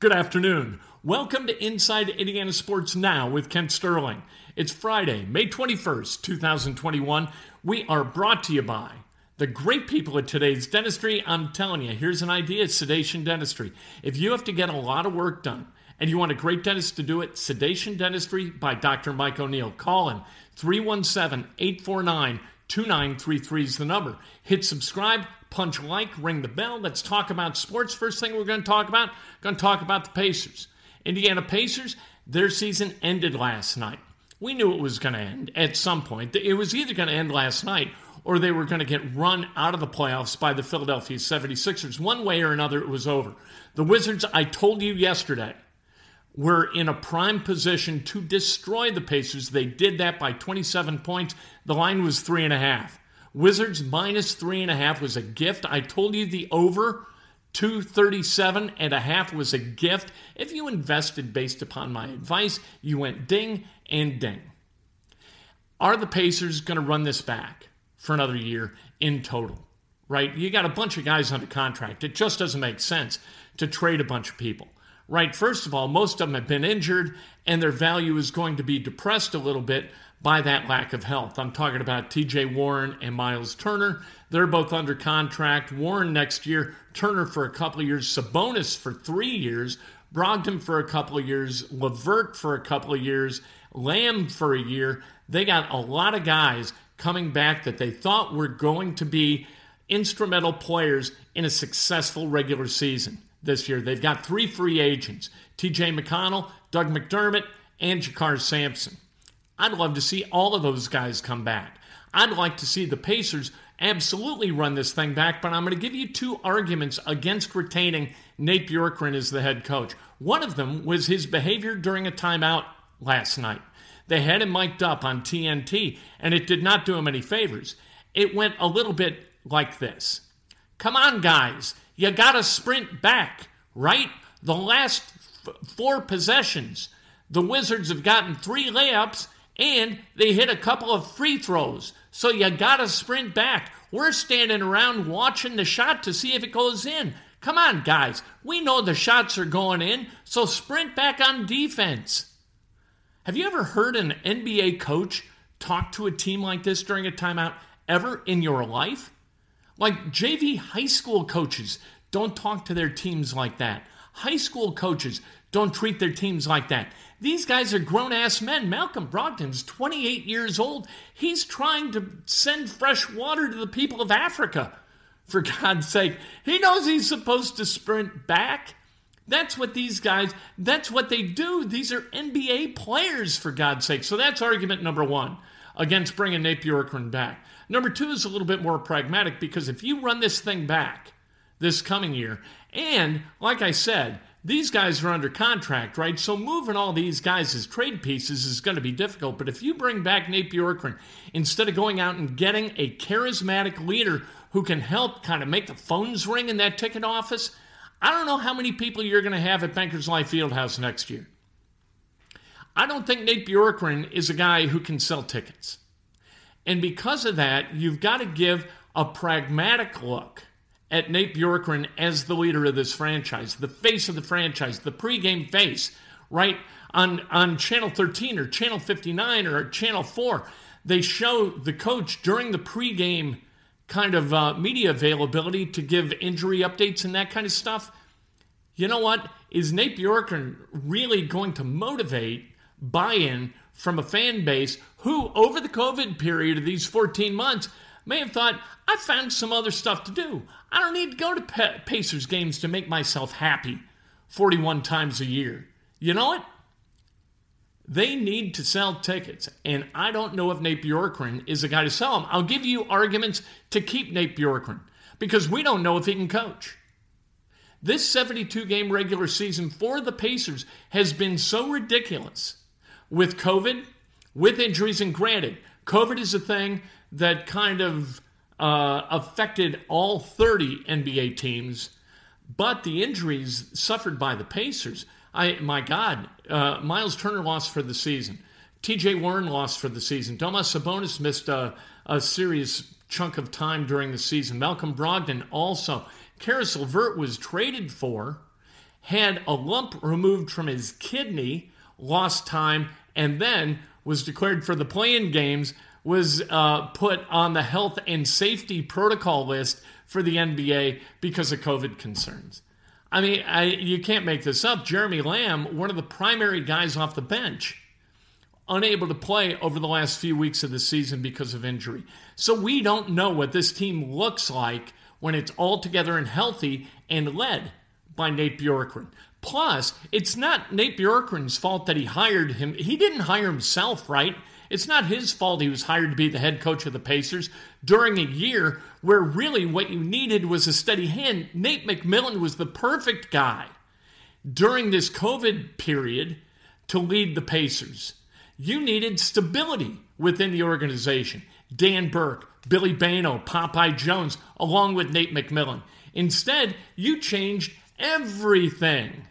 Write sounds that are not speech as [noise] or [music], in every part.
Good afternoon. Welcome to Inside Indiana Sports Now with Kent Sterling. It's Friday, May 21st, 2021. We are brought to you by the great people at today's dentistry. I'm telling you, here's an idea sedation dentistry. If you have to get a lot of work done and you want a great dentist to do it, Sedation Dentistry by Dr. Mike O'Neill. Call him 317 849 2933 is the number. Hit subscribe, punch like, ring the bell. Let's talk about sports. First thing we're going to talk about, going to talk about the Pacers. Indiana Pacers, their season ended last night. We knew it was going to end at some point. It was either going to end last night or they were going to get run out of the playoffs by the Philadelphia 76ers. One way or another, it was over. The Wizards, I told you yesterday, were in a prime position to destroy the Pacers. They did that by 27 points. The line was three and a half. Wizards minus three and a half was a gift. I told you the over 237 and a half was a gift. If you invested based upon my advice, you went ding and ding. Are the Pacers going to run this back for another year in total? Right? You got a bunch of guys under contract. It just doesn't make sense to trade a bunch of people right? First of all, most of them have been injured, and their value is going to be depressed a little bit by that lack of health. I'm talking about TJ Warren and Miles Turner. They're both under contract. Warren next year, Turner for a couple of years, Sabonis for three years, Brogdon for a couple of years, LeVert for a couple of years, Lamb for a year. They got a lot of guys coming back that they thought were going to be instrumental players in a successful regular season this year. They've got three free agents TJ McConnell, Doug McDermott, and JaKarr Sampson. I'd love to see all of those guys come back. I'd like to see the Pacers absolutely run this thing back, but I'm going to give you two arguments against retaining Nate Bjorkgren as the head coach. One of them was his behavior during a timeout last night. They had him mic'd up on TNT, and it did not do him any favors. It went a little bit like this Come on, guys you got to sprint back, right? The last f- four possessions, the Wizards have gotten three layups and they hit a couple of free throws. So you got to sprint back. We're standing around watching the shot to see if it goes in. Come on, guys. We know the shots are going in, so sprint back on defense. Have you ever heard an NBA coach talk to a team like this during a timeout ever in your life? Like JV high school coaches don't talk to their teams like that. High school coaches don't treat their teams like that. These guys are grown ass men. Malcolm Brogdon's 28 years old. He's trying to send fresh water to the people of Africa. For God's sake, he knows he's supposed to sprint back. That's what these guys, that's what they do. These are NBA players, for God's sake. So that's argument number one against bringing Nate Bjorkgren back. Number two is a little bit more pragmatic because if you run this thing back this coming year, and like I said, these guys are under contract, right? So moving all these guys as trade pieces is going to be difficult. But if you bring back Nate Bjorkgren, instead of going out and getting a charismatic leader who can help kind of make the phones ring in that ticket office, I don't know how many people you're going to have at Bankers Life Fieldhouse next year. I don't think Nate Bjorkgren is a guy who can sell tickets. And because of that, you've got to give a pragmatic look at Nate Bjorkgren as the leader of this franchise, the face of the franchise, the pregame face, right? On, on Channel 13 or Channel 59 or Channel 4, they show the coach during the pregame kind of uh, media availability to give injury updates and that kind of stuff. you know what? Is Nate Bjorkgren really going to motivate buy in from a fan base who, over the COVID period of these 14 months, may have thought, I found some other stuff to do. I don't need to go to Pacers games to make myself happy 41 times a year. You know what? They need to sell tickets, and I don't know if Nate Bjorkgren is the guy to sell them. I'll give you arguments to keep Nate Bjorkgren because we don't know if he can coach. This 72 game regular season for the Pacers has been so ridiculous with COVID, with injuries, and granted, COVID is a thing that kind of uh, affected all 30 NBA teams, but the injuries suffered by the Pacers, I my God, uh, Miles Turner lost for the season. T.J. Warren lost for the season. Domas Sabonis missed a, a serious chunk of time during the season. Malcolm Brogdon also. Caris LeVert was traded for, had a lump removed from his kidney, lost time, and then was declared for the play-in games was uh, put on the health and safety protocol list for the NBA because of COVID concerns. I mean, I, you can't make this up. Jeremy Lamb, one of the primary guys off the bench, unable to play over the last few weeks of the season because of injury. So we don't know what this team looks like when it's all together and healthy and led by Nate Bjorkgren. Plus, it's not Nate Bjorkgren's fault that he hired him. He didn't hire himself, right? It's not his fault he was hired to be the head coach of the Pacers during a year where really what you needed was a steady hand. Nate McMillan was the perfect guy during this COVID period to lead the Pacers. You needed stability within the organization. Dan Burke, Billy Bayno, Popeye Jones, along with Nate McMillan. Instead, you changed everything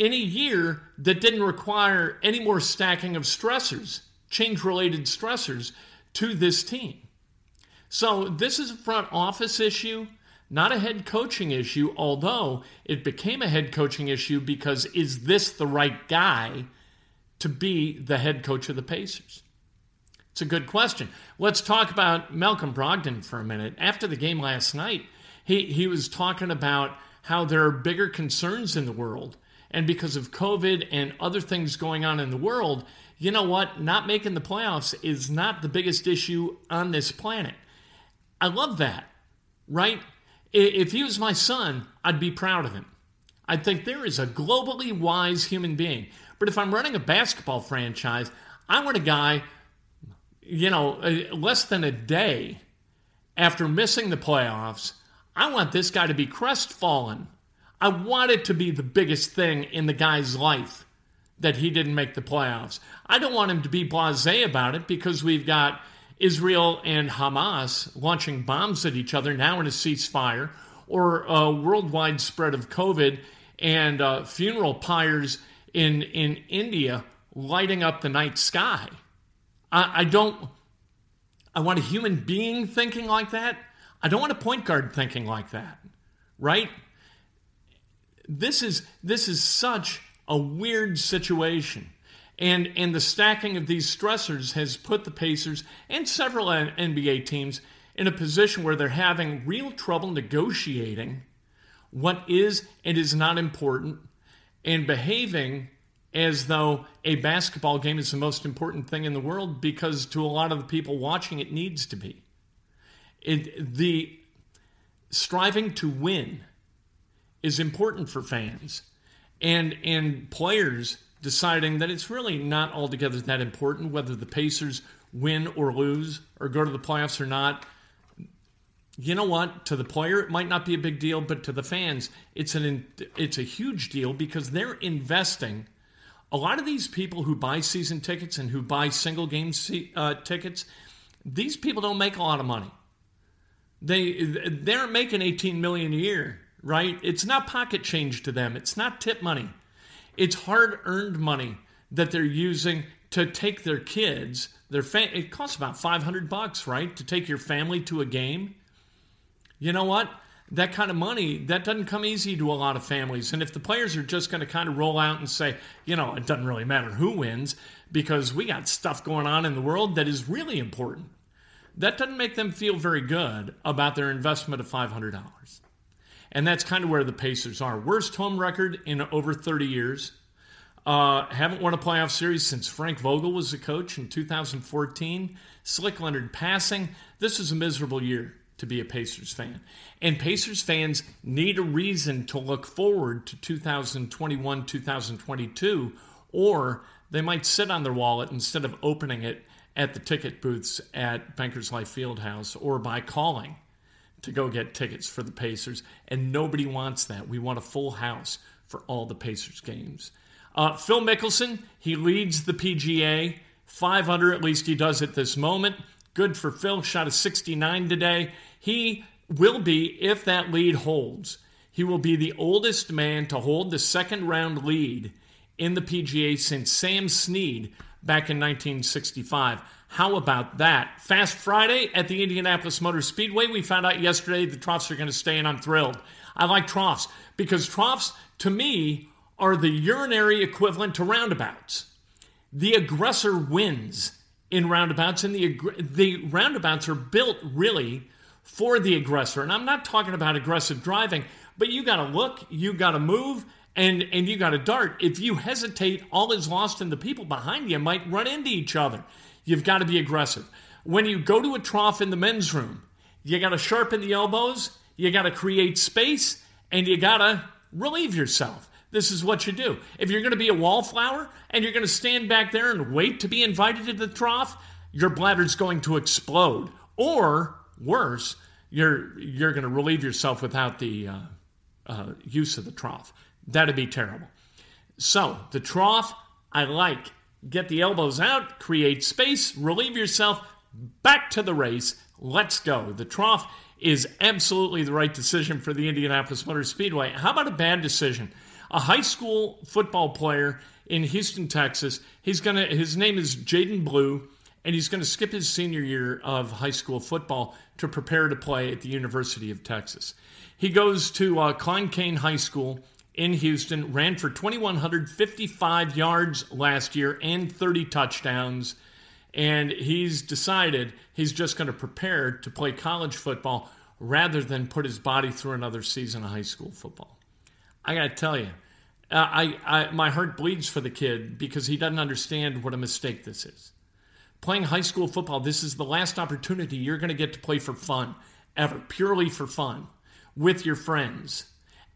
in a year that didn't require any more stacking of stressors change related stressors to this team. So, this is a front office issue, not a head coaching issue, although it became a head coaching issue because is this the right guy to be the head coach of the Pacers? It's a good question. Let's talk about Malcolm Brogdon for a minute. After the game last night, he, he was talking about how there are bigger concerns in the world. And because of COVID and other things going on in the world, you know what? Not making the playoffs is not the biggest issue on this planet. I love that, right? If he was my son, I'd be proud of him. I'd think there is a globally wise human being. But if I'm running a basketball franchise, I want a guy, you know, uh, less than a day after missing the playoffs. I want this guy to be crestfallen. I want it to be the biggest thing in the guy's life that he didn't make the playoffs. I don't want him to be blase about it because we've got Israel and Hamas launching bombs at each other now in a ceasefire, or a worldwide spread of COVID and uh, funeral pyres in in India lighting up the night sky. I, I don't. I want a human being thinking like that. I don't want a point guard thinking like that, right? This is this is such a weird situation. And, and the stacking of these stressors has put the Pacers and several NBA teams in a position where they're having real trouble negotiating what is and is not important and behaving as though a basketball game is the most important thing in the world because to a lot of the people watching it needs to be. It, the striving to win is important for fans and and players deciding that it's really not altogether that important whether the Pacers win or lose or go to the playoffs or not. You know what? To the player, it might not be a big deal, but to the fans, it's an it's a huge deal because they're investing. A lot of these people who buy season tickets and who buy single game uh, tickets, these people don't make a lot of money. They they're making 18 million a year right? It's not pocket change to them, it's not tip money. It's hard earned money that they're using to take their kids. Their fa- it costs about 500 bucks, right? To take your family to a game. You know what? That kind of money, that doesn't come easy to a lot of families. And if the players are just going to kind of roll out and say, you know, it doesn't really matter who wins because we got stuff going on in the world that is really important, that doesn't make them feel very good about their investment of $500. And that's kind of where the Pacers are. Worst home record in over 30 years. Uh, haven't won a playoff series since Frank Vogel was the coach in 2014. Slick Leonard passing. This is a miserable year to be a Pacers fan. And Pacers fans need a reason to look forward to 2021, 2022, or they might sit on their wallet instead of opening it at the ticket booths at Bankers Life Fieldhouse or by calling to go get tickets for the Pacers. And nobody wants that. We want a full house for all the Pacers games. Uh, Phil Mickelson, he leads the PGA. 500 at least he does at this moment. Good for Phil. Shot a 69 today. He will be, if that lead holds, he will be the oldest man to hold the second round lead in the PGA since Sam Snead back in 1965. How about that? Fast Friday at the Indianapolis Motor Speedway. We found out yesterday the troughs are going to stay, and I'm thrilled. I like troughs because troughs, to me, are the urinary equivalent to roundabouts. The aggressor wins in roundabouts, and the, the roundabouts are built really for the aggressor. And I'm not talking about aggressive driving, but you got to look, you got to move, and, and you got to dart. If you hesitate, all is lost, and the people behind you might run into each other. You've got to be aggressive. When you go to a trough in the men's room, you got to sharpen the elbows, you got to create space, and you got to relieve yourself. This is what you do. If you're going to be a wallflower and you're going to stand back there and wait to be invited to the trough, your bladder's going to explode. Or worse, you're you're going to relieve yourself without the uh, uh, use of the trough. That'd be terrible. So the trough, I like. Get the elbows out, create space, relieve yourself. Back to the race. Let's go. The trough is absolutely the right decision for the Indianapolis Motor Speedway. How about a bad decision? a high school football player in Houston, Texas. He's gonna. His name is Jaydon Blue, and he's to skip his senior year of high school football to prepare to play at the University of Texas. He goes to uh, Klein Cain High School in Houston. Ran for 2,155 yards last year and 30 touchdowns. And he's decided he's just going to prepare to play college football rather than put his body through another season of high school football. I got to tell you, uh, I, I, my heart bleeds for the kid because he doesn't understand what a mistake this is. Playing high school football, this is the last opportunity you're going to get to play for fun, ever, purely for fun, with your friends,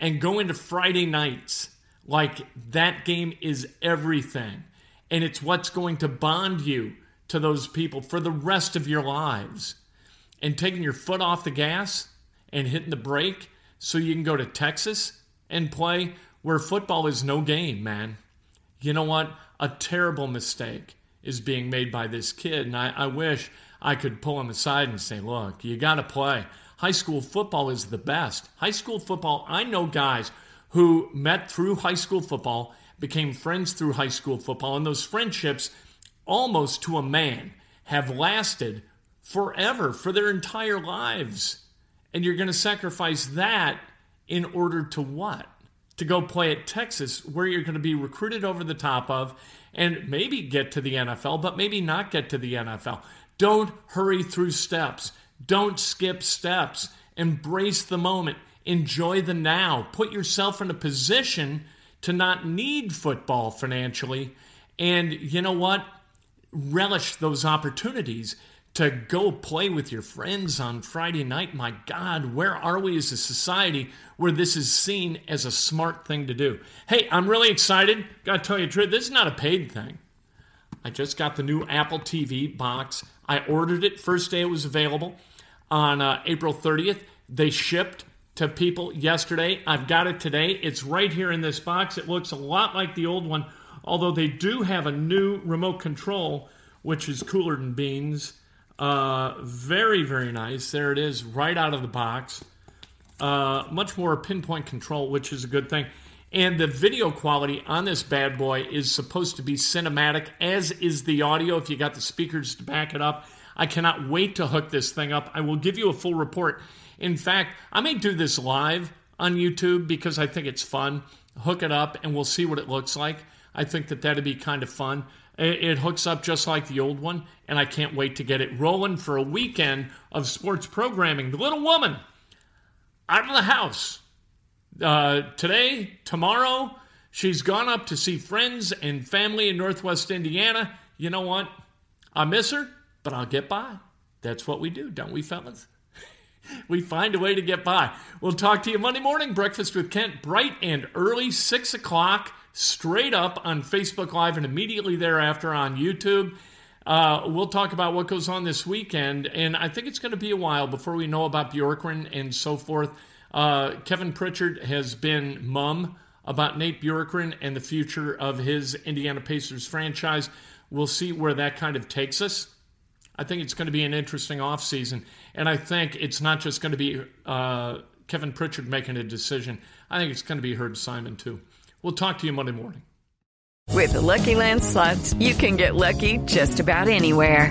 and go into Friday nights like that game is everything. And it's what's going to bond you to those people for the rest of your lives. And taking your foot off the gas and hitting the brake so you can go to Texas and play where football is no game, man. You know what? A terrible mistake is being made by this kid. And I, I wish I could pull him aside and say, look, you got to play. High school football is the best. High school football, I know guys who met through high school football, became friends through high school football, and those friendships, almost to a man, have lasted forever for their entire lives. And you're going to sacrifice that in order to what? To go play at Texas, where you're going to be recruited over the top of and maybe get to the NFL, but maybe not get to the NFL. Don't hurry through steps. Don't skip steps. Embrace the moment. Enjoy the now. Put yourself in a position to not need football financially. And you know what? Relish those opportunities to go play with your friends on Friday night. My God, where are we as a society where this is seen as a smart thing to do? Hey, I'm really excited. Got to tell you the truth, this is not a paid thing. I just got the new Apple TV box. I ordered it first day it was available on uh, April 30th. They shipped to people yesterday. I've got it today. It's right here in this box. It looks a lot like the old one, although they do have a new remote control, which is cooler than beans. Uh, very, very nice. There it is, right out of the box. Uh, much more pinpoint control, which is a good thing. And the video quality on this bad boy is supposed to be cinematic, as is the audio if you got the speakers to back it up. I cannot wait to hook this thing up. I will give you a full report. In fact, I may do this live on YouTube because I think it's fun. Hook it up and we'll see what it looks like. I think that that'd be kind of fun. It hooks up just like the old one, and I can't wait to get it rolling for a weekend of sports programming. The little woman out of the house Uh, today, tomorrow, she's gone up to see friends and family in Northwest Indiana. You know what? I miss her, but I'll get by. That's what we do, don't we, fellas? [laughs] we find a way to get by. We'll talk to you Monday morning, Breakfast with Kent, bright and early, 6 o'clock, straight up on Facebook Live and immediately thereafter on YouTube. Uh, we'll talk about what goes on this weekend, and I think it's going to be a while before we know about Bjorkgren and so forth. Uh, Kevin Pritchard has been mum about Nate Bjorkgren and the future of his Indiana Pacers franchise. We'll see where that kind of takes us. I think it's going to be an interesting offseason. And I think it's not just going to be uh, Kevin Pritchard making a decision. I think it's going to be Herb Simon, too. We'll talk to you Monday morning. With the Lucky Land slots, you can get lucky just about anywhere.